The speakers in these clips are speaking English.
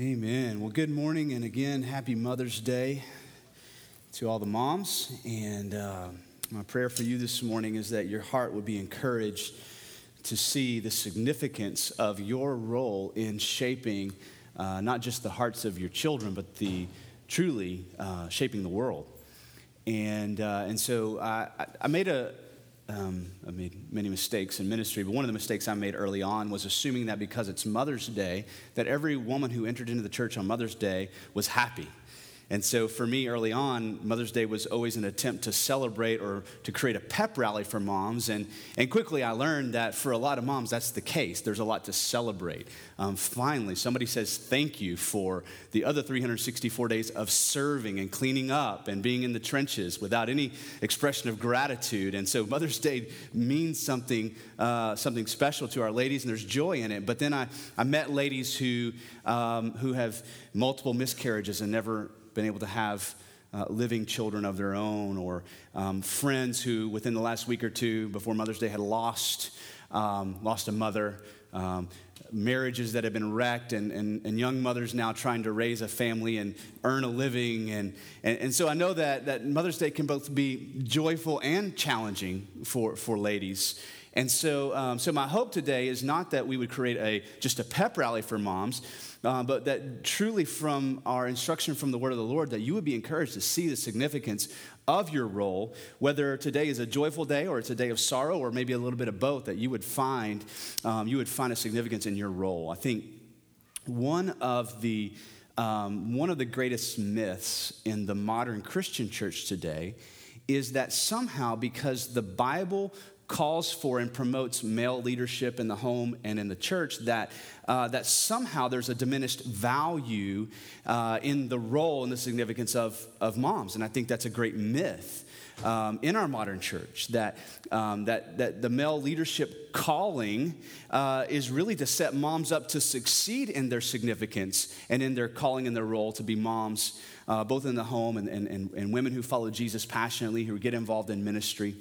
Amen. Well, good morning, and again, happy Mother's Day to all the moms. And uh, my prayer for you this morning is that your heart would be encouraged to see the significance of your role in shaping uh, not just the hearts of your children, but the truly uh, shaping the world. And, uh, and so I, I made a, um, I made many mistakes in ministry, but one of the mistakes I made early on was assuming that because it's Mother's Day, that every woman who entered into the church on Mother's Day was happy. And so for me early on, Mother's Day was always an attempt to celebrate or to create a pep rally for moms. And, and quickly I learned that for a lot of moms, that's the case. There's a lot to celebrate. Um, finally, somebody says thank you for the other 364 days of serving and cleaning up and being in the trenches without any expression of gratitude. And so Mother's Day means something, uh, something special to our ladies, and there's joy in it. But then I, I met ladies who, um, who have multiple miscarriages and never been able to have uh, living children of their own, or um, friends who, within the last week or two before Mother's Day, had lost, um, lost a mother, um, marriages that have been wrecked, and, and, and, young mothers now trying to raise a family and earn a living. And, and, and so I know that, that Mother's Day can both be joyful and challenging for, for ladies. And so, um, so my hope today is not that we would create a, just a pep rally for moms, uh, but that truly from our instruction from the word of the Lord, that you would be encouraged to see the significance of your role, whether today is a joyful day or it's a day of sorrow or maybe a little bit of both, that you would find, um, you would find a significance in your role. I think one of the um, one of the greatest myths in the modern Christian church today is that somehow, because the Bible calls for and promotes male leadership in the home and in the church, that, uh, that somehow there's a diminished value uh, in the role and the significance of, of moms. And I think that's a great myth. Um, in our modern church that, um, that, that the male leadership calling uh, is really to set moms up to succeed in their significance and in their calling and their role to be moms, uh, both in the home and, and, and, and women who follow Jesus passionately, who get involved in ministry.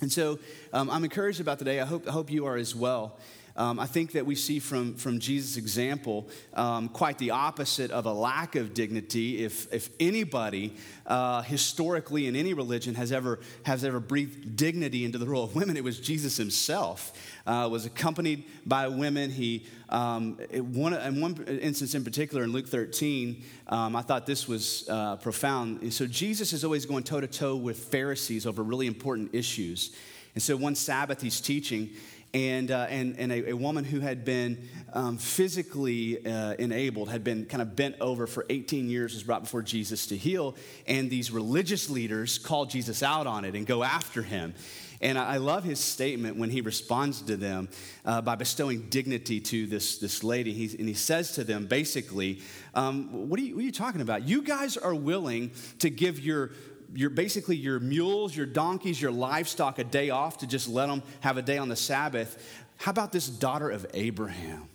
And so um, I'm encouraged about today. I hope, I hope you are as well. Um, I think that we see from, from Jesus' example um, quite the opposite of a lack of dignity. If, if anybody uh, historically in any religion has ever, has ever breathed dignity into the role of women, it was Jesus himself. Uh, was accompanied by women. He, um, one, in one instance in particular, in Luke 13, um, I thought this was uh, profound. So Jesus is always going toe to toe with Pharisees over really important issues. And so one Sabbath he's teaching, and, uh, and, and a, a, woman who had been um, physically uh, enabled, had been kind of bent over for 18 years, was brought before Jesus to heal. And these religious leaders call Jesus out on it and go after him. And I love his statement when he responds to them uh, by bestowing dignity to this, this lady. And he says to them basically, um, what, are you, what are you talking about? You guys are willing to give your your basically your mules, your donkeys, your livestock a day off to just let them have a day on the Sabbath. How about this daughter of Abraham?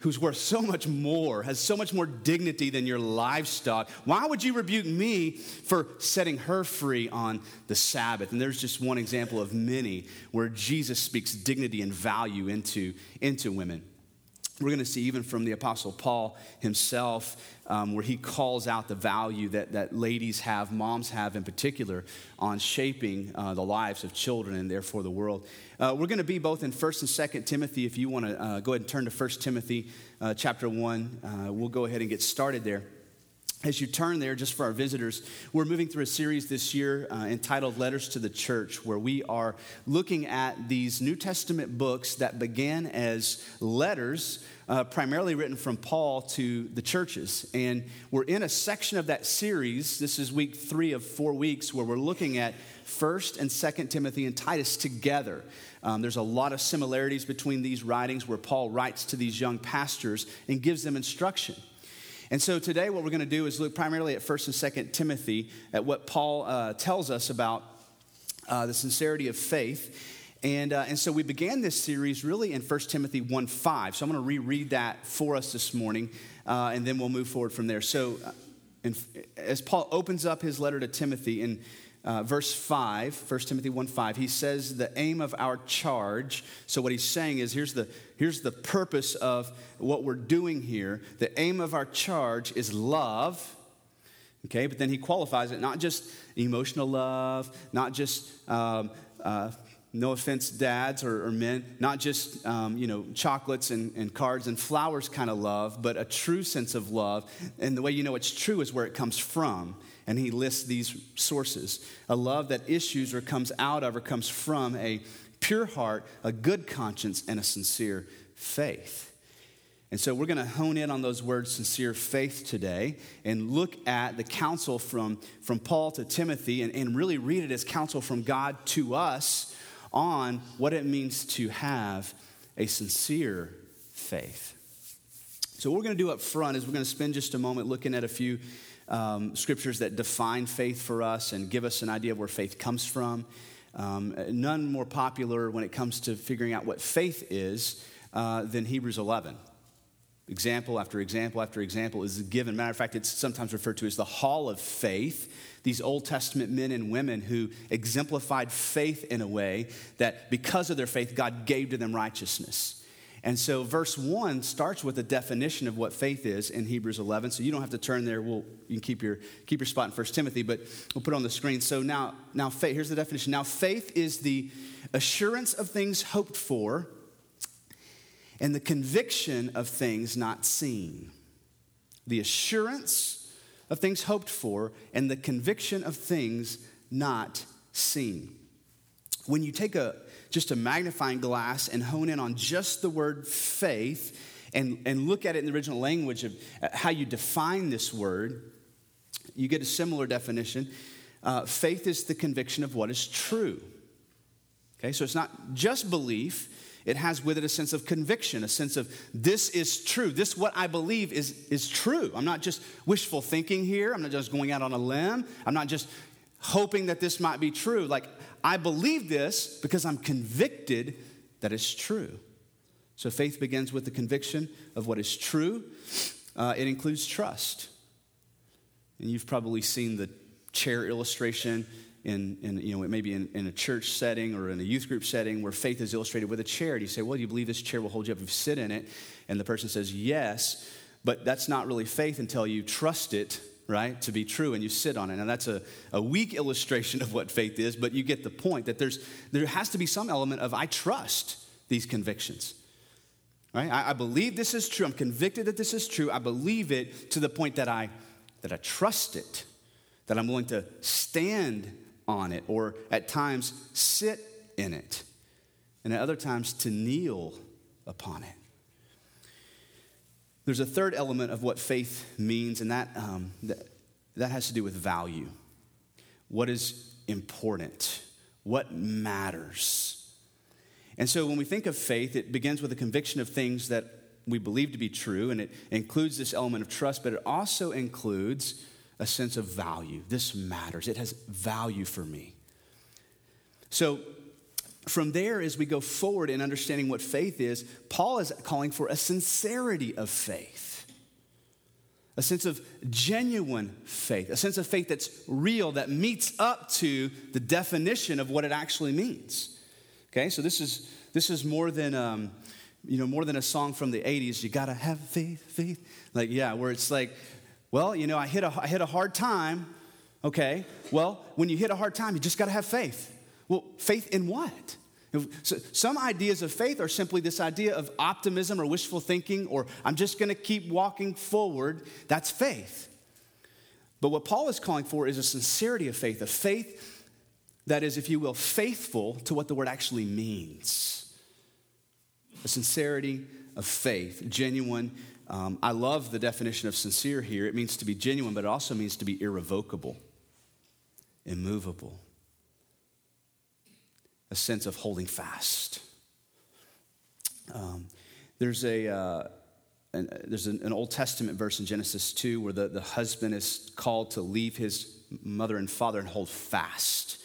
Who's worth so much more, has so much more dignity than your livestock. Why would you rebuke me for setting her free on the Sabbath? And there's just one example of many where Jesus speaks dignity and value into, into women. We're going to see even from the Apostle Paul himself, um, where he calls out the value that, that ladies have, moms have in particular, on shaping uh, the lives of children and therefore the world. Uh, we're going to be both in 1st and 2nd Timothy. If you want to uh, go ahead and turn to 1st Timothy uh, chapter 1, uh, we'll go ahead and get started there. As you turn there, just for our visitors, we're moving through a series this year uh, entitled Letters to the Church, where we are looking at these New Testament books that began as letters, uh, primarily written from Paul to the churches. And we're in a section of that series. This is week three of four weeks, where we're looking at 1st and 2nd Timothy and Titus together. Um, there's a lot of similarities between these writings where Paul writes to these young pastors and gives them instruction. And so today, what we're going to do is look primarily at 1st and 2nd Timothy, at what Paul uh, tells us about uh, the sincerity of faith. And, uh, and so we began this series really in 1 Timothy 1 5. So I'm going to reread that for us this morning, uh, and then we'll move forward from there. So, uh, as Paul opens up his letter to Timothy in uh, verse 5, 1 Timothy 1 5, he says the aim of our charge. So, what he's saying is here's the, here's the purpose of what we're doing here. The aim of our charge is love. Okay, but then he qualifies it not just emotional love, not just um, uh, no offense, dads or, or men, not just um, you know chocolates and, and cards and flowers kind of love, but a true sense of love. And the way you know it's true is where it comes from. And he lists these sources a love that issues or comes out of or comes from a pure heart, a good conscience, and a sincere faith. And so we're going to hone in on those words, sincere faith, today, and look at the counsel from, from Paul to Timothy and, and really read it as counsel from God to us on what it means to have a sincere faith. So, what we're going to do up front is we're going to spend just a moment looking at a few um, scriptures that define faith for us and give us an idea of where faith comes from. Um, none more popular when it comes to figuring out what faith is uh, than Hebrews 11 example after example after example is given. Matter of fact, it's sometimes referred to as the hall of faith. These Old Testament men and women who exemplified faith in a way that because of their faith, God gave to them righteousness. And so, verse 1 starts with a definition of what faith is in Hebrews 11. So, you don't have to turn there. We'll, you can keep your, keep your spot in 1 Timothy, but we'll put on the screen. So, now, now faith, here's the definition. Now, faith is the assurance of things hoped for and the conviction of things not seen. The assurance of things hoped for and the conviction of things not seen. When you take a just a magnifying glass and hone in on just the word faith and, and look at it in the original language of uh, how you define this word, you get a similar definition. Uh, faith is the conviction of what is true. Okay, so it's not just belief, it has with it a sense of conviction, a sense of this is true. This, what I believe, is, is true. I'm not just wishful thinking here. I'm not just going out on a limb. I'm not just hoping that this might be true. Like, I believe this because I'm convicted that it's true. So faith begins with the conviction of what is true, uh, it includes trust. And you've probably seen the chair illustration in, in you know, maybe in, in, a church setting or in a youth group setting where faith is illustrated with a chair. And you say, well, do you believe this chair will hold you up if you sit in it? And the person says, yes, but that's not really faith until you trust it, right, to be true and you sit on it. And that's a, a weak illustration of what faith is, but you get the point that there's, there has to be some element of I trust these convictions. Right? I, I believe this is true. I'm convicted that this is true. I believe it to the point that I, that I trust it, that I'm willing to stand on it, or at times sit in it, and at other times to kneel upon it. There's a third element of what faith means, and that, um, that, that has to do with value. What is important? What matters? And so when we think of faith, it begins with a conviction of things that we believe to be true, and it includes this element of trust, but it also includes a sense of value. This matters, it has value for me. So, from there, as we go forward in understanding what faith is, Paul is calling for a sincerity of faith, a sense of genuine faith, a sense of faith that's real, that meets up to the definition of what it actually means. Okay, so this is this is more than um, you know more than a song from the '80s. You gotta have faith, faith. Like yeah, where it's like well, you know, I hit a, I hit a hard time. Okay, well, when you hit a hard time, you just got to have faith. Well, faith in what? So some ideas of faith are simply this idea of optimism or wishful thinking, or I'm just going to keep walking forward. That's faith. But what Paul is calling for is a sincerity of faith, a faith that is, if you will, faithful to what the word actually means. A sincerity of faith, genuine um, I love the definition of sincere here. It means to be genuine, but it also means to be irrevocable, immovable, a sense of holding fast. Um, there's a. Uh, an, there's an, Old Testament verse in Genesis 2 where the, the husband is called to leave his mother and father and hold fast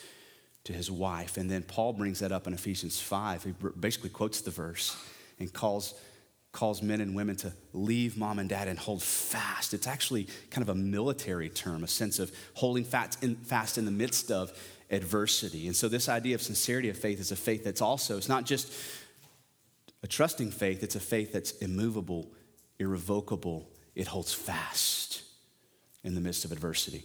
to his wife. And then Paul brings that up in Ephesians 5. He basically quotes the verse and calls calls men and women to leave mom and dad and hold fast. It's actually kind of a military term, a sense of holding fast in, the midst of adversity. And so, this idea of sincerity of faith is a faith that's also, it's not just a trusting faith, it's a faith that's immovable, irrevocable, it holds fast in the midst of adversity.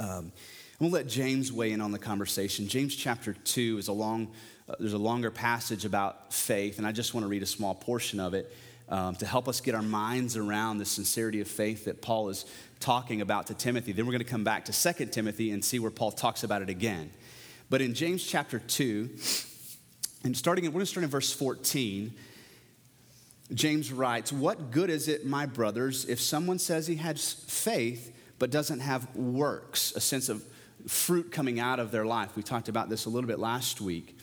Um, I'm gonna let James weigh in on the conversation. James chapter 2 is a long, uh, there's a longer passage about faith, and I just want to read a small portion of it um, to help us get our minds around the sincerity of faith that Paul is talking about to Timothy. Then we're going to come back to 2 Timothy and see where Paul talks about it again. But in James chapter 2, and starting, we're going to start in verse 14. James writes, What good is it, my brothers, if someone says he has faith but doesn't have works, a sense of fruit coming out of their life? We talked about this a little bit last week.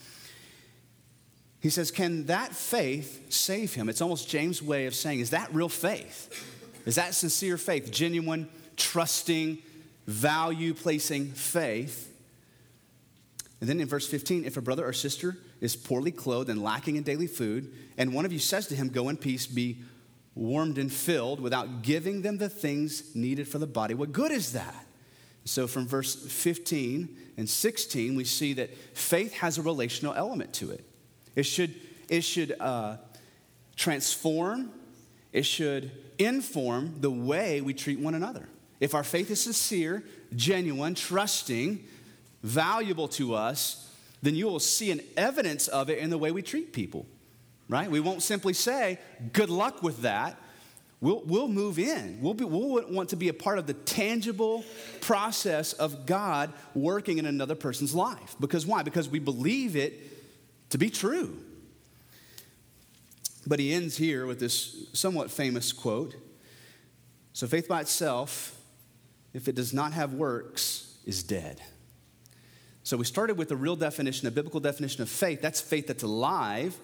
He says, Can that faith save him? It's almost James' way of saying, Is that real faith? Is that sincere faith, genuine, trusting, value placing faith? And then in verse 15, if a brother or sister is poorly clothed and lacking in daily food, and one of you says to him, Go in peace, be warmed and filled, without giving them the things needed for the body, what good is that? So from verse 15 and 16, we see that faith has a relational element to it. It should, it should uh, transform, it should inform the way we treat one another. If our faith is sincere, genuine, trusting, valuable to us, then you will see an evidence of it in the way we treat people, right? We won't simply say, good luck with that. We'll, we'll move in. We'll, be, we'll want to be a part of the tangible process of God working in another person's life. Because why? Because we believe it to be true. But he ends here with this somewhat famous quote So faith by itself, if it does not have works, is dead. So we started with a real definition, a biblical definition of faith. That's faith that's alive,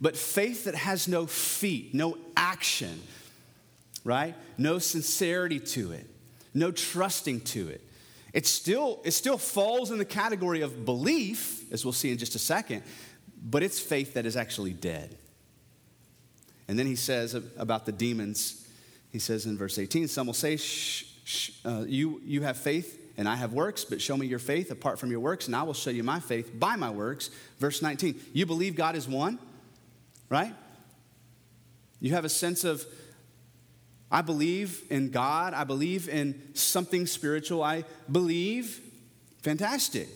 but faith that has no feet, no action, right? No sincerity to it, no trusting to it. It still, it still falls in the category of belief, as we'll see in just a second, but it's faith that is actually dead. And then he says about the demons, he says in verse 18, some will say, shh, shh, uh, you, you have faith and I have works, but show me your faith apart from your works, and I will show you my faith by my works. Verse 19, you believe God is one, right? You have a sense of, I believe in God, I believe in something spiritual, I believe. Fantastic.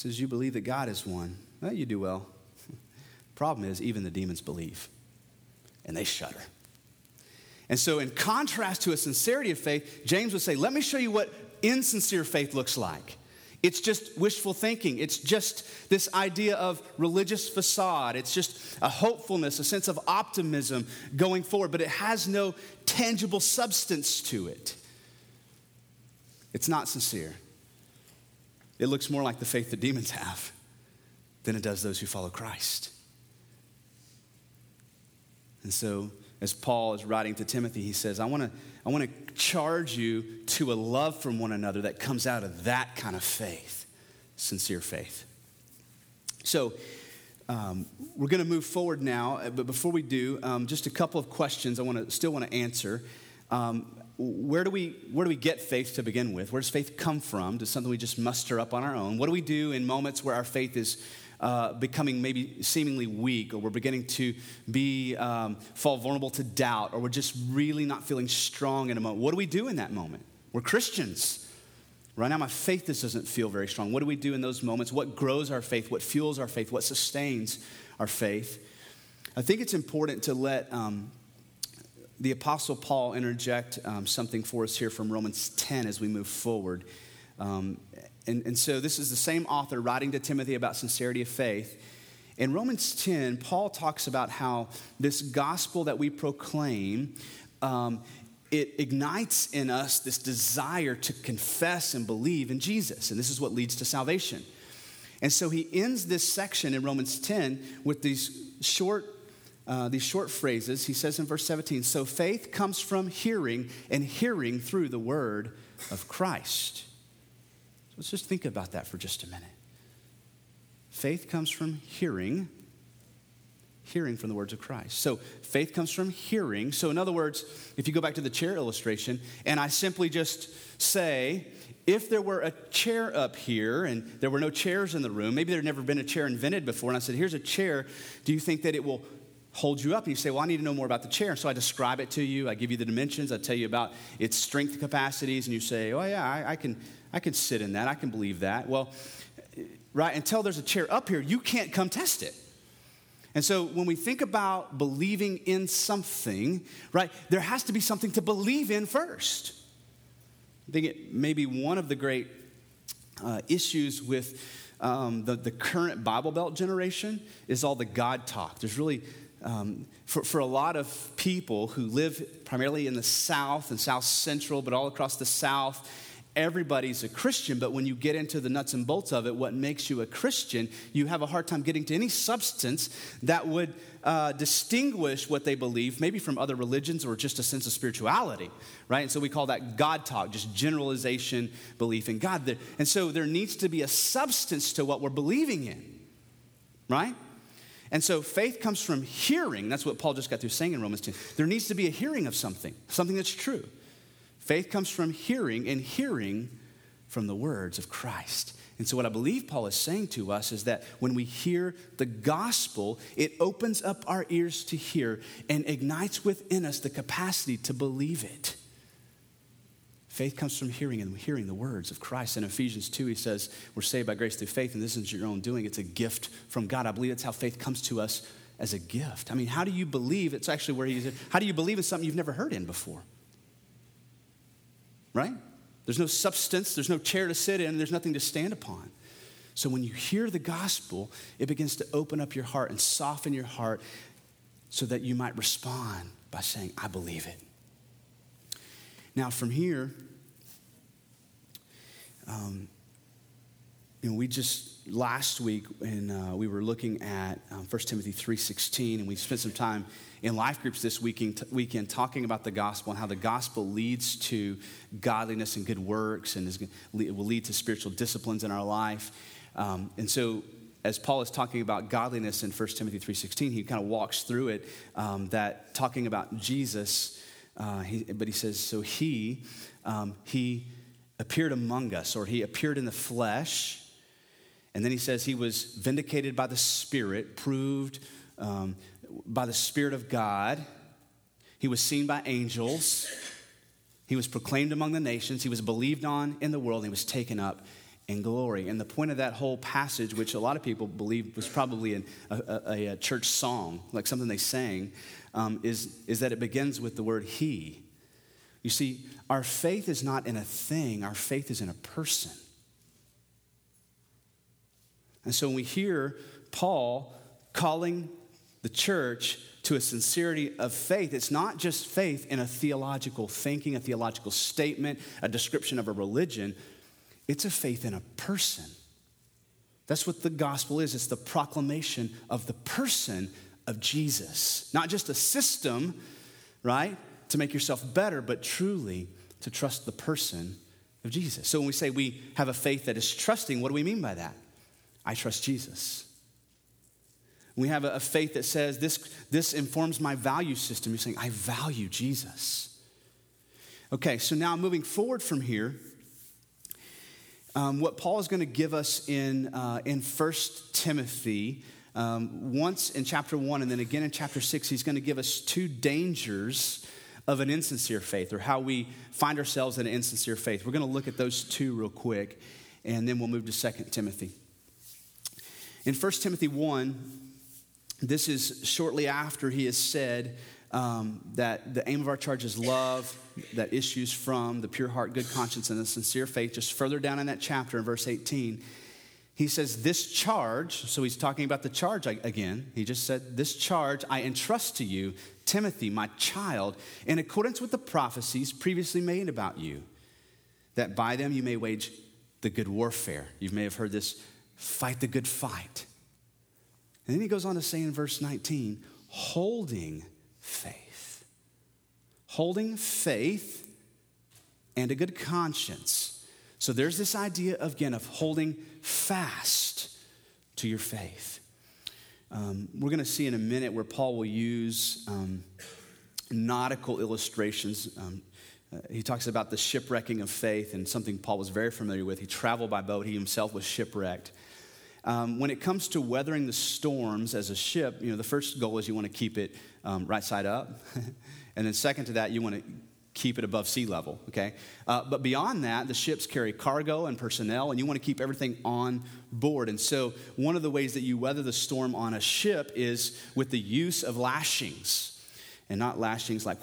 Says, You believe that God is one. Well, you do well. Problem is, even the demons believe, and they shudder. And so, in contrast to a sincerity of faith, James would say, Let me show you what insincere faith looks like. It's just wishful thinking. It's just this idea of religious facade. It's just a hopefulness, a sense of optimism going forward, but it has no tangible substance to it. It's not sincere. It looks more like the faith that demons have than it does those who follow Christ. And so as Paul is writing to Timothy, he says, I want to I want to charge you to a love from one another that comes out of that kind of faith, sincere faith. So, um, we're going to move forward now, but before we do, um, just a couple of questions I want to still want to answer. Um, where do we where do we get faith to begin with? Where does faith come from? Does something we just muster up on our own? What do we do in moments where our faith is uh, becoming maybe seemingly weak, or we're beginning to be um, fall vulnerable to doubt, or we're just really not feeling strong in a moment. What do we do in that moment? We're Christians. Right now, my faith just doesn't feel very strong. What do we do in those moments? What grows our faith? What fuels our faith? What sustains our faith? I think it's important to let um, the Apostle Paul interject um, something for us here from Romans 10 as we move forward. Um, and, and so this is the same author writing to Timothy about sincerity of faith. In Romans 10, Paul talks about how this gospel that we proclaim, um, it ignites in us this desire to confess and believe in Jesus. And this is what leads to salvation. And so he ends this section in Romans 10 with these short, uh, these short phrases. He says in verse 17, So faith comes from hearing, and hearing through the word of Christ. So Let's just think about that for just a minute. Faith comes from hearing, hearing from the words of Christ. So faith comes from hearing. So, in other words, if you go back to the chair illustration, and I simply just say, if there were a chair up here and there were no chairs in the room, maybe there had never been a chair invented before, and I said, Here's a chair, do you think that it will hold you up? And you say, Well, I need to know more about the chair. So I describe it to you, I give you the dimensions, I tell you about its strength capacities, and you say, Oh, yeah, I, I can, I can sit in that, I can believe that. Well, right, until there's a chair up here, you can't come test it. And so when we think about believing in something, right, there has to be something to believe in first. I think it may be one of the great uh, issues with um, the, the current Bible Belt generation is all the God talk. There's really, um, for, for a lot of people who live primarily in the South and South Central, but all across the South, everybody's a Christian, but when you get into the nuts and bolts of it, what makes you a Christian, you have a hard time getting to any substance that would uh, distinguish what they believe, maybe from other religions or just a sense of spirituality, right? And so we call that God talk, just generalization, belief in God. And so there needs to be a substance to what we're believing in, right? And so faith comes from hearing. That's what Paul just got through saying in Romans 10. There needs to be a hearing of something, something that's true. Faith comes from hearing, and hearing from the words of Christ. And so, what I believe Paul is saying to us is that when we hear the gospel, it opens up our ears to hear and ignites within us the capacity to believe it. Faith comes from hearing and hearing the words of Christ. In Ephesians 2, he says, We're saved by grace through faith, and this isn't your own doing. It's a gift from God. I believe that's how faith comes to us as a gift. I mean, how do you believe? It's actually where he said, How do you believe in something you've never heard in before? right? There's no substance, there's no chair to sit in, there's nothing to stand upon. So when you hear the gospel, it begins to open up your heart and soften your heart so that you might respond by saying, I believe it. Now, from here, um, you know, we just last week when uh, we were looking at um, 1 Timothy 3.16 and we spent some time in life groups this weekend, weekend talking about the gospel and how the gospel leads to godliness and good works and is, it will lead to spiritual disciplines in our life. Um, and so as Paul is talking about godliness in 1 Timothy 3.16, he kind of walks through it, um, that talking about Jesus, uh, he, but he says, so he, um, he appeared among us, or he appeared in the flesh, and then he says he was vindicated by the Spirit, proved um, by the Spirit of God. He was seen by angels. He was proclaimed among the nations. He was believed on in the world. He was taken up in glory. And the point of that whole passage, which a lot of people believe was probably an, a, a, a, church song, like something they sang, um, is, is that it begins with the word He. You see, our faith is not in a thing, our faith is in a person. And so when we hear Paul calling the church to a sincerity of faith. It's not just faith in a theological thinking, a theological statement, a description of a religion. It's a faith in a person. That's what the gospel is it's the proclamation of the person of Jesus. Not just a system, right, to make yourself better, but truly to trust the person of Jesus. So when we say we have a faith that is trusting, what do we mean by that? I trust Jesus. We have a, faith that says this, this informs my value system. You're saying, I value Jesus. Okay, so now moving forward from here, um, what Paul is going to give us in, uh, in 1 Timothy, um, once in chapter 1 and then again in chapter 6, he's going to give us two dangers of an insincere faith or how we find ourselves in an insincere faith. We're going to look at those two real quick, and then we'll move to 2 Timothy. In 1 Timothy 1, this is shortly after he has said um, that the aim of our charge is love that issues from the pure heart, good conscience, and the sincere faith. Just further down in that chapter, in verse 18, he says, This charge, so he's talking about the charge again. He just said, This charge I entrust to you, Timothy, my child, in accordance with the prophecies previously made about you, that by them you may wage the good warfare. You may have heard this fight the good fight. And then he goes on to say in verse 19, holding faith. Holding faith and a good conscience. So there's this idea, again, of holding fast to your faith. Um, we're going to see in a minute where Paul will use um, nautical illustrations. Um, uh, he talks about the shipwrecking of faith and something Paul was very familiar with. He traveled by boat, he himself was shipwrecked. Um, when it comes to weathering the storms as a ship, you know, the first goal is you want to keep it um, right side up. and then, second to that, you want to keep it above sea level, okay? Uh, but beyond that, the ships carry cargo and personnel, and you want to keep everything on board. And so, one of the ways that you weather the storm on a ship is with the use of lashings. And not lashings like,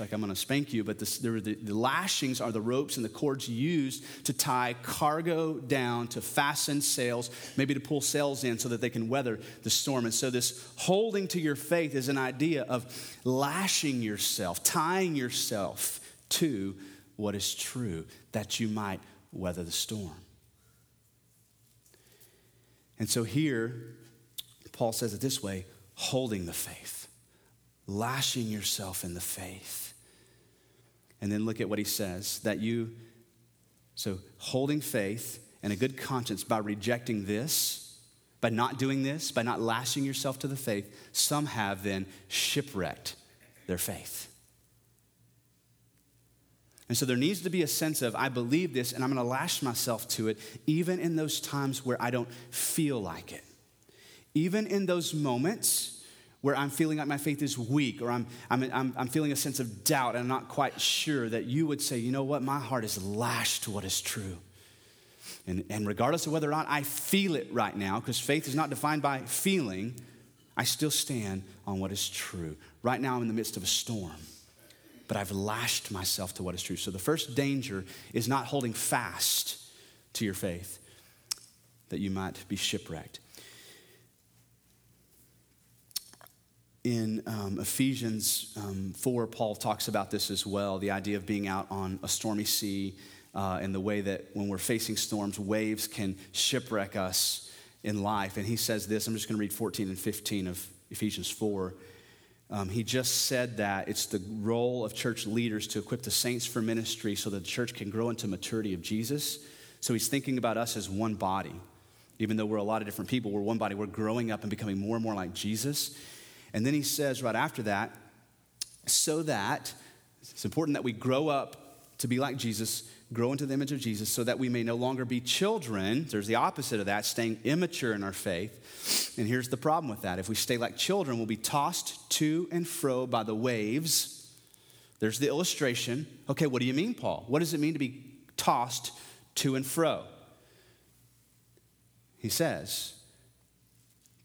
like I'm going to spank you, but the, the lashings are the ropes and the cords used to tie cargo down, to fasten sails, maybe to pull sails in so that they can weather the storm. And so, this holding to your faith is an idea of lashing yourself, tying yourself to what is true, that you might weather the storm. And so, here, Paul says it this way holding the faith, lashing yourself in the faith. And then look at what he says that you, so holding faith and a good conscience by rejecting this, by not doing this, by not lashing yourself to the faith, some have then shipwrecked their faith. And so there needs to be a sense of, I believe this and I'm going to lash myself to it, even in those times where I don't feel like it. Even in those moments where I'm feeling like my faith is weak or I'm, I'm, I'm, I'm, feeling a sense of doubt and I'm not quite sure, that you would say, you know what, my heart is lashed to what is true. And, and regardless of whether or not I feel it right now, because faith is not defined by feeling, I still stand on what is true. Right now, I'm in the midst of a storm, but I've lashed myself to what is true. So the first danger is not holding fast to your faith, that you might be shipwrecked. In um, Ephesians um, 4, Paul talks about this as well the idea of being out on a stormy sea uh, and the way that when we're facing storms, waves can shipwreck us in life. And he says this I'm just going to read 14 and 15 of Ephesians 4. Um, he just said that it's the role of church leaders to equip the saints for ministry so that the church can grow into maturity of Jesus. So he's thinking about us as one body. Even though we're a lot of different people, we're one body. We're growing up and becoming more and more like Jesus. And then he says right after that, so that it's important that we grow up to be like Jesus, grow into the image of Jesus, so that we may no longer be children. There's the opposite of that, staying immature in our faith. And here's the problem with that if we stay like children, we'll be tossed to and fro by the waves. There's the illustration. Okay, what do you mean, Paul? What does it mean to be tossed to and fro? He says,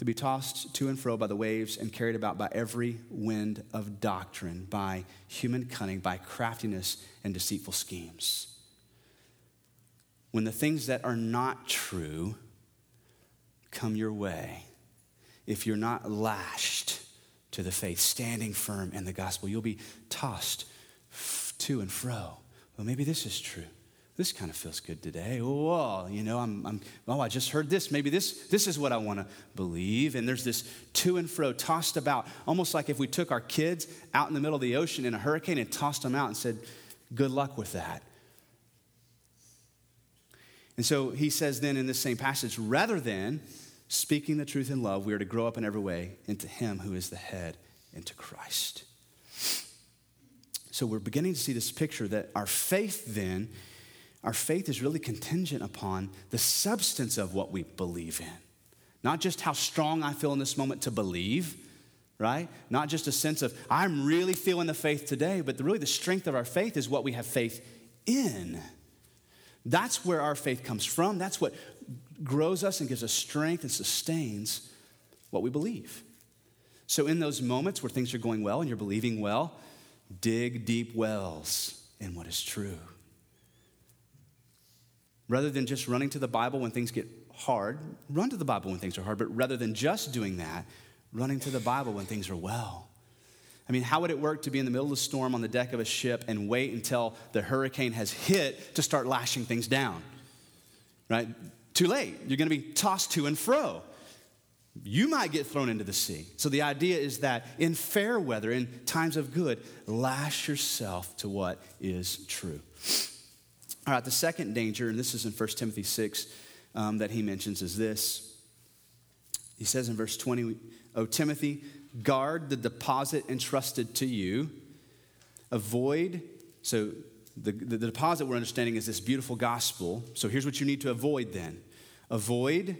to be tossed to and fro by the waves and carried about by every wind of doctrine, by human cunning, by craftiness and deceitful schemes. When the things that are not true come your way, if you're not lashed to the faith, standing firm in the gospel, you'll be tossed to and fro. Well, maybe this is true this kind of feels good today. Oh, you know, I'm, I'm, oh, I just heard this. Maybe this, this is what I want to believe. And there's this to and fro tossed about, almost like if we took our kids out in the middle of the ocean in a hurricane and tossed them out and said, good luck with that. And so he says then in this same passage, rather than speaking the truth in love, we are to grow up in every way into him who is the head, into Christ. So we're beginning to see this picture that our faith then our faith is really contingent upon the substance of what we believe in. Not just how strong I feel in this moment to believe, right? Not just a sense of, I'm really feeling the faith today, but really the strength of our faith is what we have faith in. That's where our faith comes from. That's what grows us and gives us strength and sustains what we believe. So, in those moments where things are going well and you're believing well, dig deep wells in what is true. Rather than just running to the Bible when things get hard, run to the Bible when things are hard, but rather than just doing that, running to the Bible when things are well. I mean, how would it work to be in the middle of a storm on the deck of a ship and wait until the hurricane has hit to start lashing things down? Right? Too late. You're going to be tossed to and fro. You might get thrown into the sea. So the idea is that in fair weather, in times of good, lash yourself to what is true. All right, the second danger, and this is in 1 Timothy 6 um, that he mentions, is this. He says in verse 20, O Timothy, guard the deposit entrusted to you. Avoid, so the, the, the, deposit we're understanding is this beautiful gospel. So here's what you need to avoid then avoid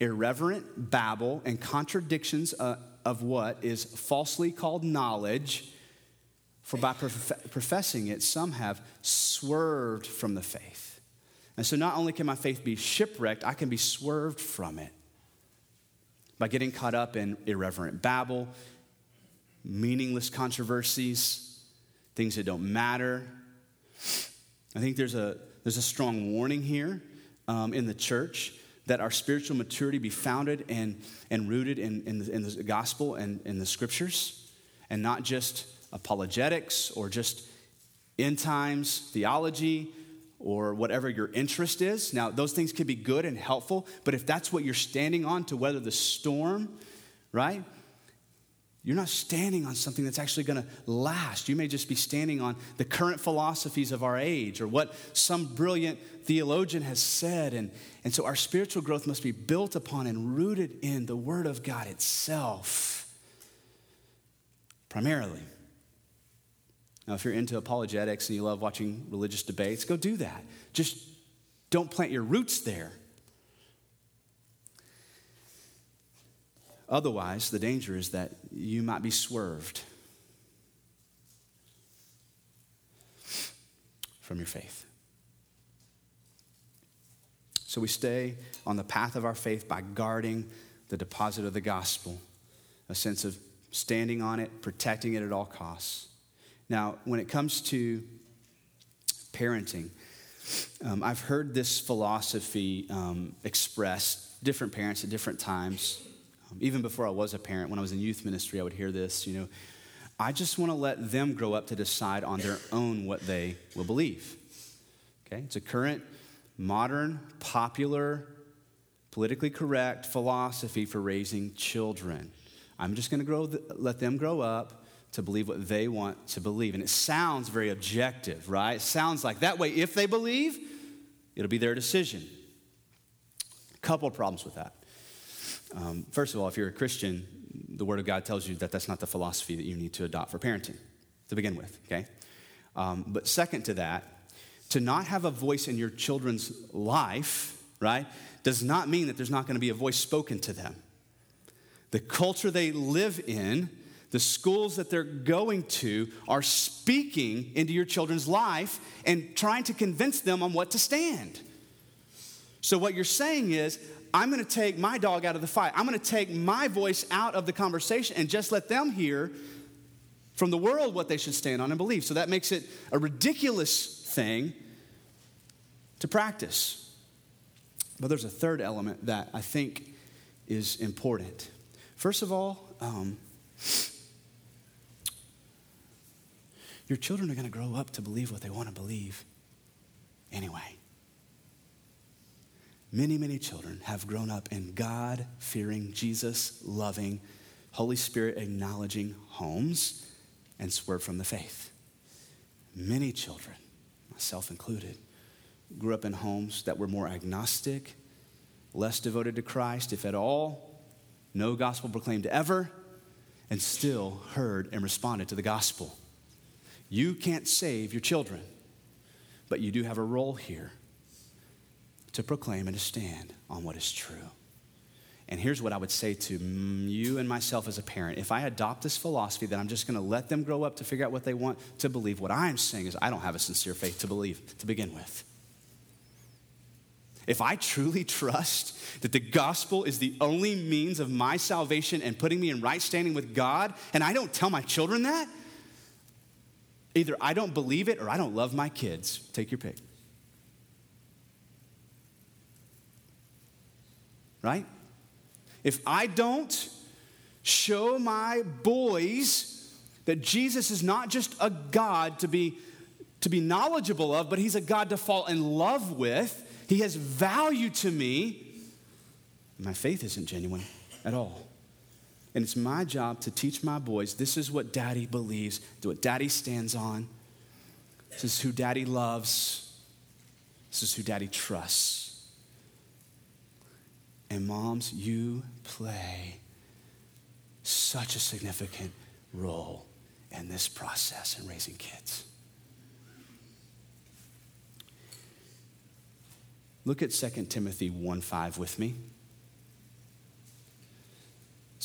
irreverent babble and contradictions uh, of what is falsely called knowledge. For by prof- professing it, some have swerved from the faith. And so not only can my faith be shipwrecked, I can be swerved from it by getting caught up in irreverent babble, meaningless controversies, things that don't matter. I think there's a, there's a strong warning here um, in the church that our spiritual maturity be founded and, and rooted in, in, the, in the gospel and in the scriptures, and not just apologetics or just end times theology or whatever your interest is. Now, those things can be good and helpful, but if that's what you're standing on to weather the storm, right? You're not standing on something that's actually going to last. You may just be standing on the current philosophies of our age or what some brilliant theologian has said. And, and so our spiritual growth must be built upon and rooted in the Word of God itself, primarily. Now, if you're into apologetics and you love watching religious debates, go do that. Just don't plant your roots there. Otherwise, the danger is that you might be swerved from your faith. So we stay on the path of our faith by guarding the deposit of the gospel, a sense of standing on it, protecting it at all costs. Now, when it comes to parenting, um, I've heard this philosophy um, expressed, different parents at different times. Um, even before I was a parent, when I was in youth ministry, I would hear this, you know, I just want to let them grow up to decide on their own what they will believe. Okay? It's a current, modern, popular, politically correct philosophy for raising children. I'm just going to grow, let them grow up to believe what they want to believe. And it sounds very objective, right? It sounds like that way, if they believe, it'll be their decision. A couple of problems with that. Um, first of all, if you're a Christian, the Word of God tells you that that's not the philosophy that you need to adopt for parenting to begin with, okay? Um, but second to that, to not have a voice in your children's life, right, does not mean that there's not going to be a voice spoken to them. The culture they live in the schools that they're going to are speaking into your children's life and trying to convince them on what to stand. So, what you're saying is, I'm going to take my dog out of the fight. I'm going to take my voice out of the conversation and just let them hear from the world what they should stand on and believe. So, that makes it a ridiculous thing to practice. But there's a third element that I think is important. First of all, um, Your children are going to grow up to believe what they want to believe anyway. Many, many children have grown up in God fearing, Jesus loving, Holy Spirit acknowledging homes and swerved from the faith. Many children, myself included, grew up in homes that were more agnostic, less devoted to Christ, if at all, no gospel proclaimed ever, and still heard and responded to the gospel. You can't save your children, but you do have a role here to proclaim and to stand on what is true. And here's what I would say to mm, you and myself as a parent. If I adopt this philosophy that I'm just going to let them grow up to figure out what they want to believe, what I'm saying is I don't have a sincere faith to believe to begin with. If I truly trust that the gospel is the only means of my salvation and putting me in right standing with God, and I don't tell my children that, Either I don't believe it or I don't love my kids. Take your pick. Right? If I don't show my boys that Jesus is not just a God to be, to be knowledgeable of, but he's a God to fall in love with, he has value to me, my faith isn't genuine at all. And it's my job to teach my boys this is what daddy believes, what daddy stands on. This is who daddy loves. This is who daddy trusts. And moms, you play such a significant role in this process in raising kids. Look at 2 Timothy 1 5 with me.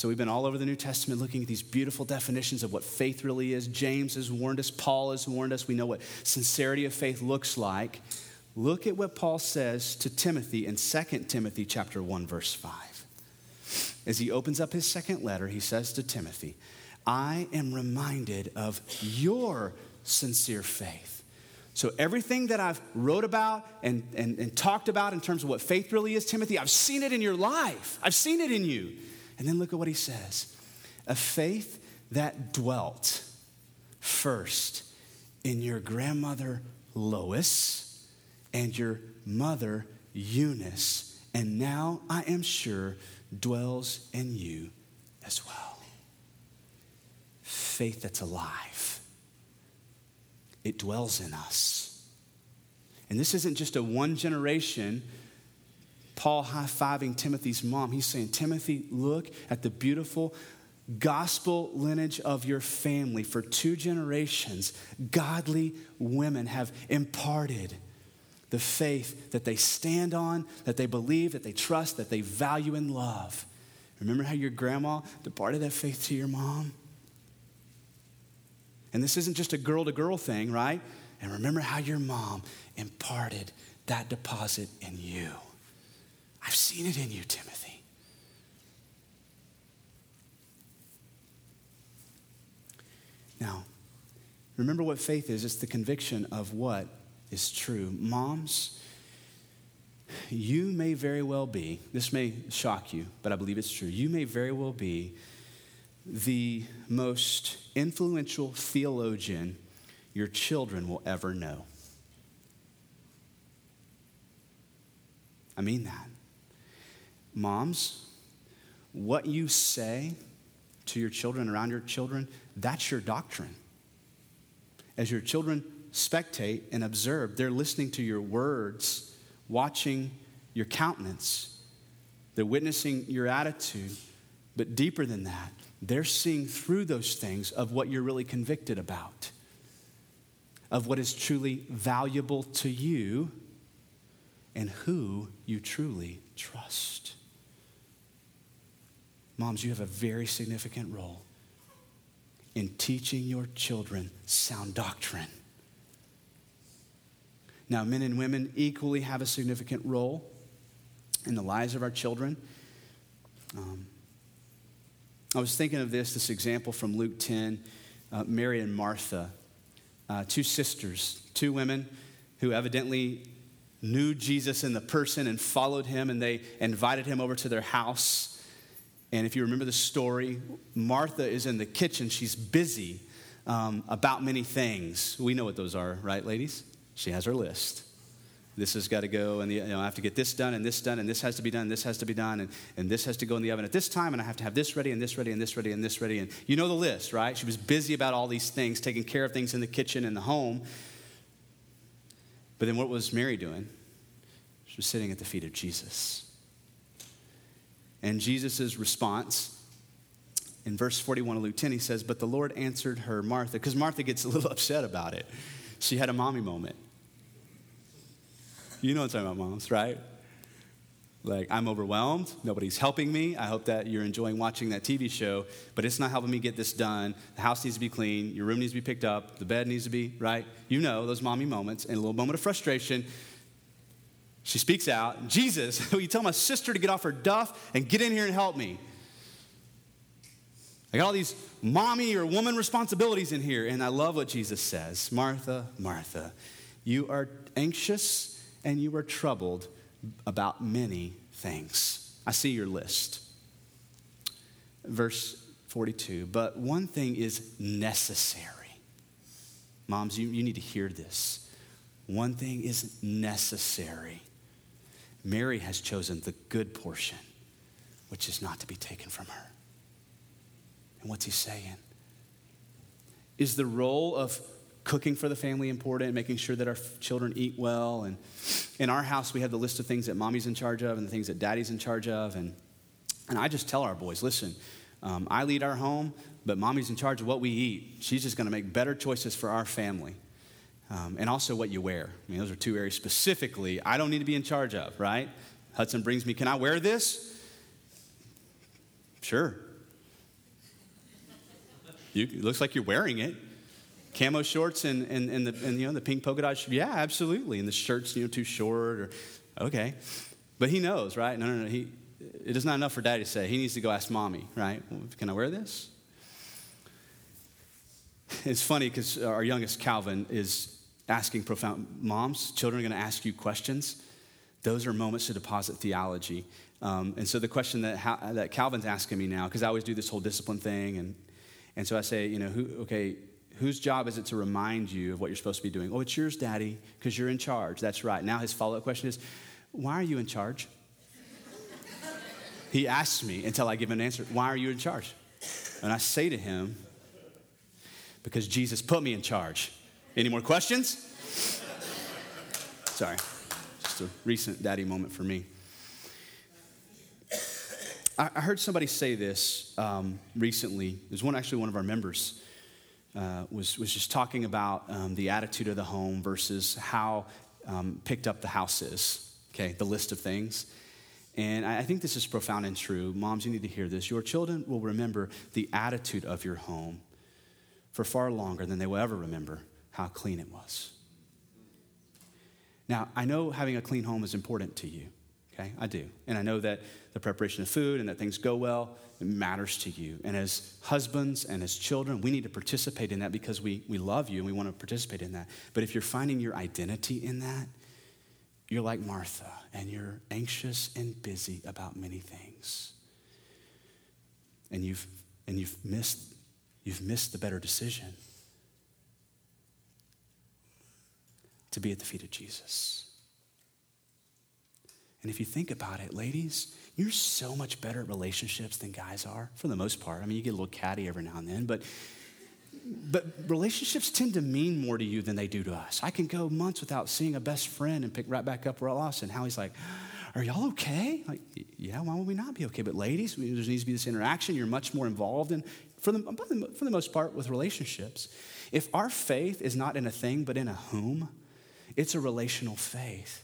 So, we've been all over the New Testament looking at these beautiful definitions of what faith really is. James has warned us, Paul has warned us. We know what sincerity of faith looks like. Look at what Paul says to Timothy in 2 Timothy chapter 1 verse 5. As he opens up his second letter, he says to Timothy, I am reminded of your sincere faith. So, everything that I've wrote about and, and, and, talked about in terms of what faith really is, Timothy, I've seen it in your life. I've seen it in you. And then look at what he says a faith that dwelt first in your grandmother Lois and your mother Eunice, and now I am sure dwells in you as well. Faith that's alive, it dwells in us. And this isn't just a one generation Paul high fiving Timothy's mom. He's saying, Timothy, look at the beautiful gospel lineage of your family. For two generations, godly women have imparted the faith that they stand on, that they believe, that they trust, that they value and love. Remember how your grandma departed that faith to your mom? And this isn't just a girl to girl thing, right? And remember how your mom imparted that deposit in you. I've seen it in you, Timothy. Now, remember what faith is it's the conviction of what is true. Moms, you may very well be, this may shock you, but I believe it's true. You may very well be the most influential theologian your children will ever know. I mean that. Moms, what you say to your children, around your children, that's your doctrine. As your children spectate and observe, they're listening to your words, watching your countenance, they're witnessing your attitude. But deeper than that, they're seeing through those things of what you're really convicted about, of what is truly valuable to you, and who you truly trust. Moms, you have a very significant role in teaching your children sound doctrine. Now, men and women equally have a significant role in the lives of our children. Um, I was thinking of this, this example from Luke 10, uh, Mary and Martha, uh, two sisters, two women who evidently knew Jesus in the person and followed him, and they invited him over to their house. And if you remember the story, Martha is in the kitchen. She's busy um, about many things. We know what those are, right, ladies? She has her list. This has got to go, and you know, I have to get this done, and this done, and this has to be done, and this has to be done, and, and this has to go in the oven at this time, and I have to have this ready, and this ready, and this ready, and this ready. And you know the list, right? She was busy about all these things, taking care of things in the kitchen and the home. But then what was Mary doing? She was sitting at the feet of Jesus. And Jesus' response in verse 41 of Luke 10, he says, But the Lord answered her, Martha, because Martha gets a little upset about it. She had a mommy moment. You know what I'm talking about, moms, right? Like, I'm overwhelmed. Nobody's helping me. I hope that you're enjoying watching that TV show, but it's not helping me get this done. The house needs to be clean. Your room needs to be picked up. The bed needs to be, right? You know those mommy moments and a little moment of frustration. She speaks out, Jesus, will you tell my sister to get off her duff and get in here and help me? I got all these mommy or woman responsibilities in here. And I love what Jesus says Martha, Martha, you are anxious and you are troubled about many things. I see your list. Verse 42 But one thing is necessary. Moms, you, you need to hear this. One thing is necessary. Mary has chosen the good portion, which is not to be taken from her. And what's he saying? Is the role of cooking for the family important, making sure that our children eat well? And in our house, we have the list of things that mommy's in charge of and the things that daddy's in charge of. And, and I just tell our boys listen, Um, I lead our home, but mommy's in charge of what we eat. She's just going to make better choices for our family. Um, and also what you wear. I mean, those are two areas specifically I don't need to be in charge of, right? Hudson brings me, Can I wear this? Sure. You, it looks like you're wearing it. Camo shorts and, and, and, the, and you know, the pink polka dot, yeah, absolutely. And the shirt's you know, too short, or okay. But he knows, right? No, no, no. He, it is not enough for daddy to say. He needs to go ask mommy, right? Can I wear this? It's funny because our youngest Calvin is asking profound moms, children are going to ask you questions. Those are moments to deposit theology. Um, and so the question that, that Calvin's asking me now, because I always do this whole discipline thing, and, and so I say, you know, who, okay, whose job is it to remind you of what you're supposed to be doing? Oh, it's yours, Daddy, because you're in charge. That's right. Now his follow up question is, why are you in charge? he asks me until I give him an answer, why are you in charge? And I say to him, because Jesus put me in charge. Any more questions? Sorry, just a recent daddy moment for me. I heard somebody say this um, recently. There's one, actually, one of our members uh, was, was just talking about um, the attitude of the home versus how um, picked up the house is, okay, the list of things. And I think this is profound and true. Moms, you need to hear this. Your children will remember the attitude of your home for far longer than they will ever remember how clean it was. Now, I know having a clean home is important to you, okay? I do. And I know that the preparation of food and that things go well it matters to you. And as husbands and as children, we need to participate in that because we, we love you and we want to participate in that. But if you're finding your identity in that, you're like Martha and you're anxious and busy about many things. And you've, and you've, missed, you've missed the better decision to be at the feet of Jesus. And if you think about it, ladies, you're so much better at relationships than guys are, for the most part. I mean, you get a little catty every now and then, but but relationships tend to mean more to you than they do to us. I can go months without seeing a best friend and pick right back up where I lost. And how he's like, "Are y'all okay?" Like, yeah, why would we not be okay? But ladies, there needs to be this interaction. You're much more involved in, for the for the most part, with relationships. If our faith is not in a thing but in a whom, it's a relational faith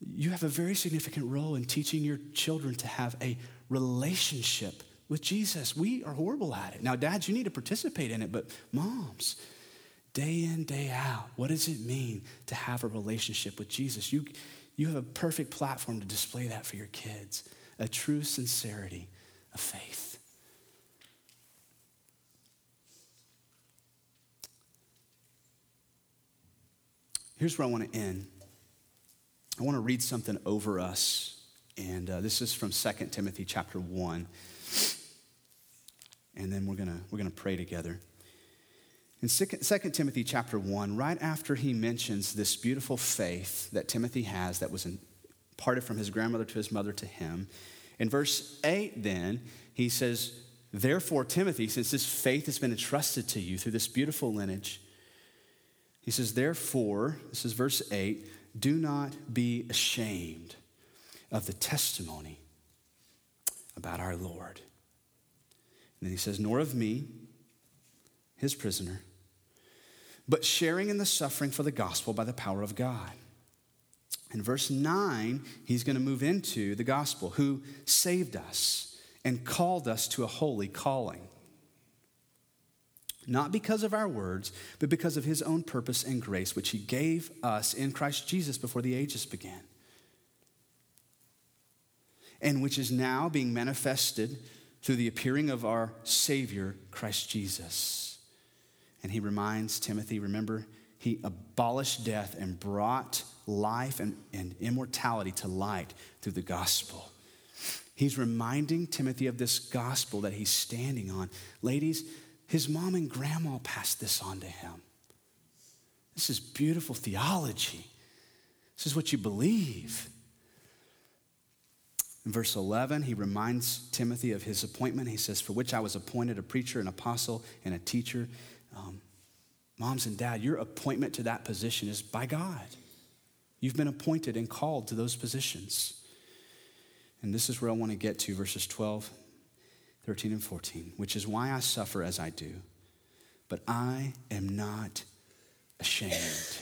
you have a very significant role in teaching your children to have a relationship with Jesus. We are horrible at it. Now, dads, you need to participate in it, but moms, day in, day out, what does it mean to have a relationship with Jesus? You, you have a perfect platform to display that for your kids a true sincerity of faith. Here's where I want to end. I want to read something over us, and uh, this is from 2 Timothy chapter 1. And then we're going we're gonna pray together. In 2 Timothy chapter 1, right after he mentions this beautiful faith that Timothy has that was imparted from his grandmother to his mother to him, in verse 8, then, he says, Therefore, Timothy, since this faith has been entrusted to you through this beautiful lineage, he says, Therefore, this is verse 8, do not be ashamed of the testimony about our Lord. And then he says, Nor of me, his prisoner, but sharing in the suffering for the gospel by the power of God. In verse 9, he's going to move into the gospel, who saved us and called us to a holy calling not because of our words, but because of his own purpose and grace, which he gave us in Christ Jesus before the ages began, and which is now being manifested through the appearing of our Savior, Christ Jesus. And he reminds Timothy, remember, he abolished death and brought life and, and immortality to light through the gospel. He's reminding Timothy of this gospel that he's standing on. Ladies, his mom and grandma passed this on to him. This is beautiful theology. This is what you believe. In verse 11, he reminds Timothy of his appointment. He says, For which I was appointed a preacher, an apostle, and a teacher. Um, moms and dad, your appointment to that position is by God. You've been appointed and called to those positions. And this is where I want to get to, verses 12 13 and 14, which is why I suffer as I do. But I am not ashamed.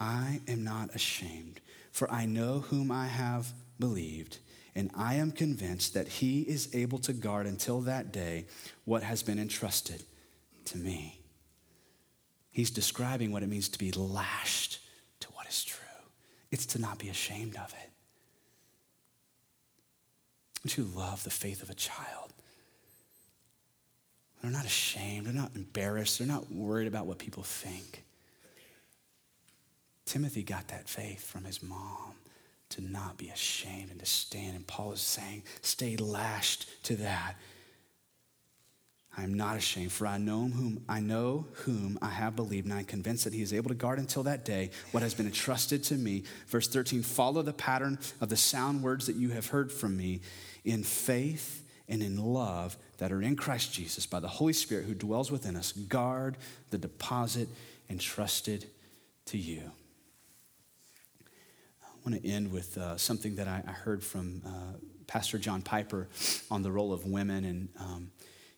I am not ashamed, for I know whom I have believed, and I am convinced that he is able to guard until that day what has been entrusted to me. He's describing what it means to be lashed to what is true. It's to not be ashamed of it. Don't you love the faith of a child? They're not ashamed, they're not embarrassed, they're not worried about what people think. Timothy got that faith from his mom to not be ashamed and to stand. And Paul is saying, stay lashed to that. I am not ashamed, for I know whom I know whom I have believed, and I am convinced that he is able to guard until that day what has been entrusted to me. Verse 13, follow the pattern of the sound words that you have heard from me in faith and in love that are in Christ Jesus by the Holy Spirit who dwells within us. Guard the deposit entrusted to you. I want to end with uh, something that I, I heard from uh, Pastor John Piper on the role of women. And um,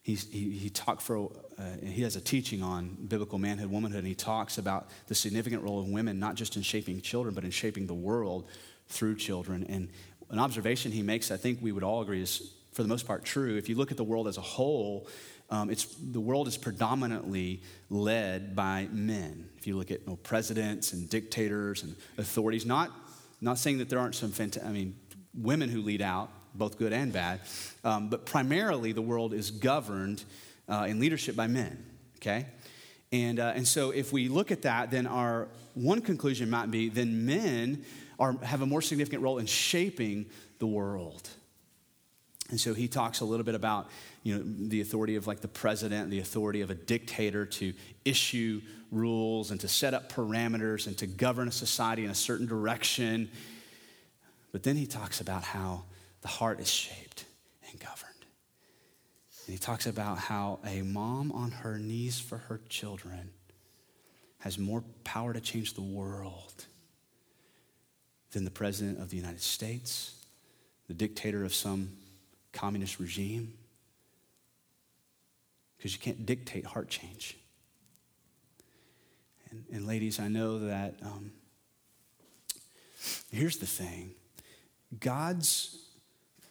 he, he talked for, uh, he has a teaching on biblical manhood, womanhood, and he talks about the significant role of women, not just in shaping children, but in shaping the world through children. And an observation he makes, I think we would all agree, is for the most part true. If you look at the world as a whole, um, it's, the world is predominantly led by men. If you look at you know, presidents and dictators and authorities, not, not saying that there aren't some, fanta- I mean, women who lead out, both good and bad, um, but primarily the world is governed uh, in leadership by men, okay? And, uh, and so if we look at that, then our one conclusion might be then men are, have a more significant role in shaping the world. And so he talks a little bit about you know, the authority of like the president, the authority of a dictator to issue rules and to set up parameters and to govern a society in a certain direction. But then he talks about how the heart is shaped and governed. And he talks about how a mom on her knees for her children has more power to change the world than the President of the United States, the dictator of some communist regime. Because you can't dictate heart change. And, and ladies, I know that um, here's the thing God's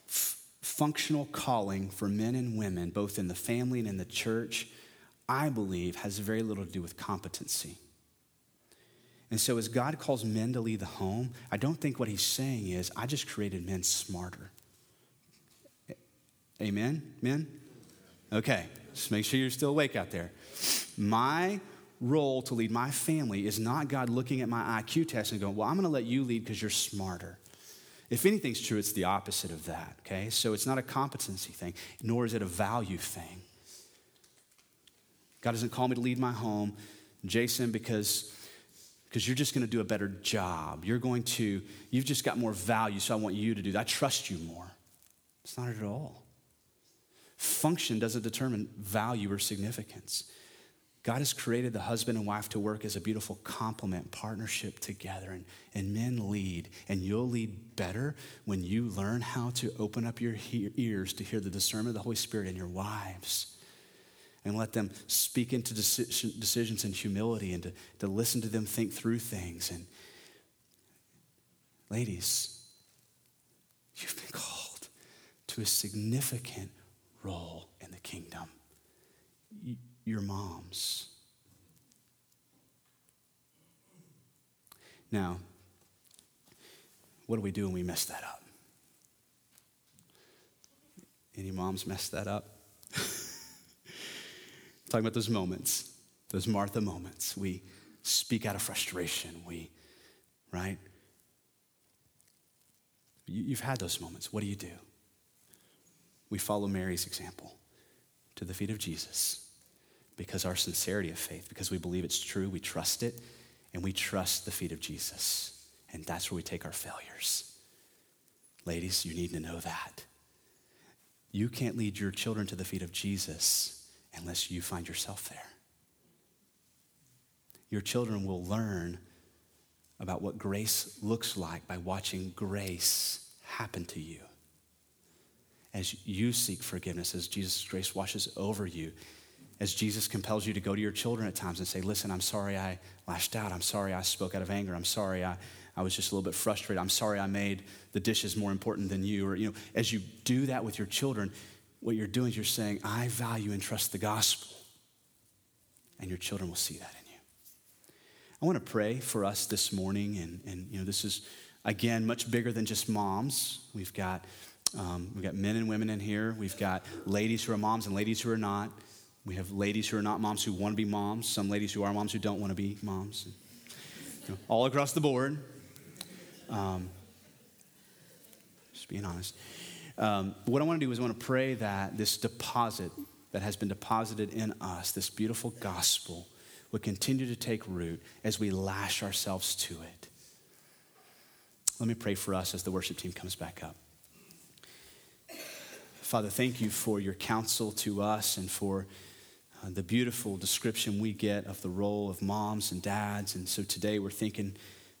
f- functional calling for men and women, both in the family and in the church, I believe has very little to do with competency. And so, as God calls men to lead the home, I don't think what he's saying is, I just created men smarter. Amen? Men? Okay, just make sure you're still awake out there. My role to lead my family is not God looking at my IQ test and going, Well, I'm going to let you lead because you're smarter. If anything's true, it's the opposite of that, okay? So it's not a competency thing, nor is it a value thing. God doesn't call me to lead my home, Jason, because because you're just going to do a better job. You're going to, you've just got more value, so I want you to do that. I trust you more. It's not at all. Function doesn't determine value or significance. God has created the husband and wife to work as a beautiful complement, partnership together, and, and men lead. And you'll lead better when you learn how to open up your he- ears to hear the discernment of the Holy Spirit in your wives and let them speak into decisions in humility and to, to listen to them think through things. And ladies, you've been called to a significant role in the kingdom. You're moms. Now, what do we do when we mess that up? Any moms mess that up? Talking about those moments, those Martha moments. We speak out of frustration. We, right? You've had those moments. What do you do? We follow Mary's example to the feet of Jesus because our sincerity of faith, because we believe it's true, we trust it, and we trust the feet of Jesus. And that's where we take our failures. Ladies, you need to know that. You can't lead your children to the feet of Jesus unless you find yourself there. Your children will learn about what grace looks like by watching grace happen to you. as you seek forgiveness, as Jesus' grace washes over you, as Jesus compels you to go to your children at times and say, Listen, I'm sorry I lashed out. I'm sorry I spoke out of anger. I'm sorry I, I was just a little bit frustrated. I'm sorry I made the dishes more important than you. Or, you know, as you do that with your children, what you're doing is you're saying, I value and trust the gospel. And your children will see that in you. I want to pray for us this morning. And, and you know, this is, again, much bigger than just moms. We've got, um, we've got men and women in here. We've got ladies who are moms and ladies who are not. We have ladies who are not moms who want to be moms, some ladies who are moms who don't want to be moms, you know, all across the board. Um, just being honest. Um, what I want to do is I want to pray that this deposit that has been deposited in us, this beautiful gospel, would continue to take root as we lash ourselves to it. Let me pray for us as the worship team comes back up. Father, thank you for your counsel to us and for uh, the beautiful description we get of the role of moms and dads. And so today we're thinking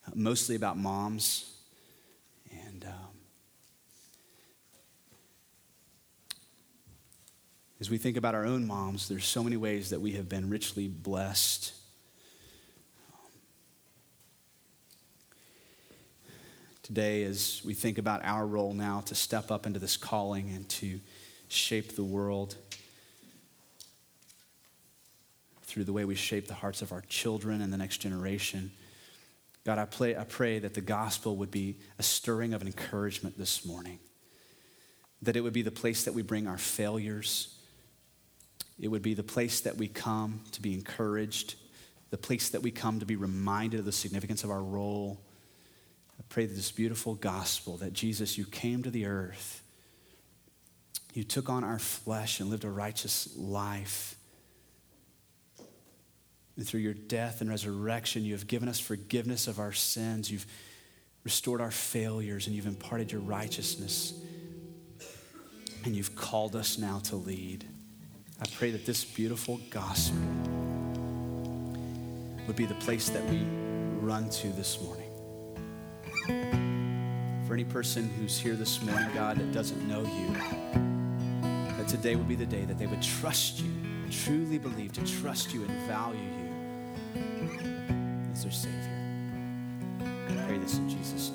uh, mostly about moms. And um, as we think about our own moms, there's so many ways that we have been richly blessed. Today, as we think about our role now to step up into this calling and to shape the world through the way we shape the hearts of our children and the next generation. God, I, pray, I pray that the gospel would be a stirring of encouragement this morning, that it would be the place that we bring our failures, it would be the place that we come to be encouraged, the place that we come to be reminded of the significance of our role. I pray that this beautiful gospel that Jesus, you came to the earth, you took on our flesh and lived a righteous life and through your death and resurrection, you have given us forgiveness of our sins. You've restored our failures and you've imparted your righteousness. And you've called us now to lead. I pray that this beautiful gospel would be the place that we run to this morning. For any person who's here this morning, God, that doesn't know you, that today would be the day that they would trust you, truly believe, to trust you and value you as their Savior. I pray this in Jesus'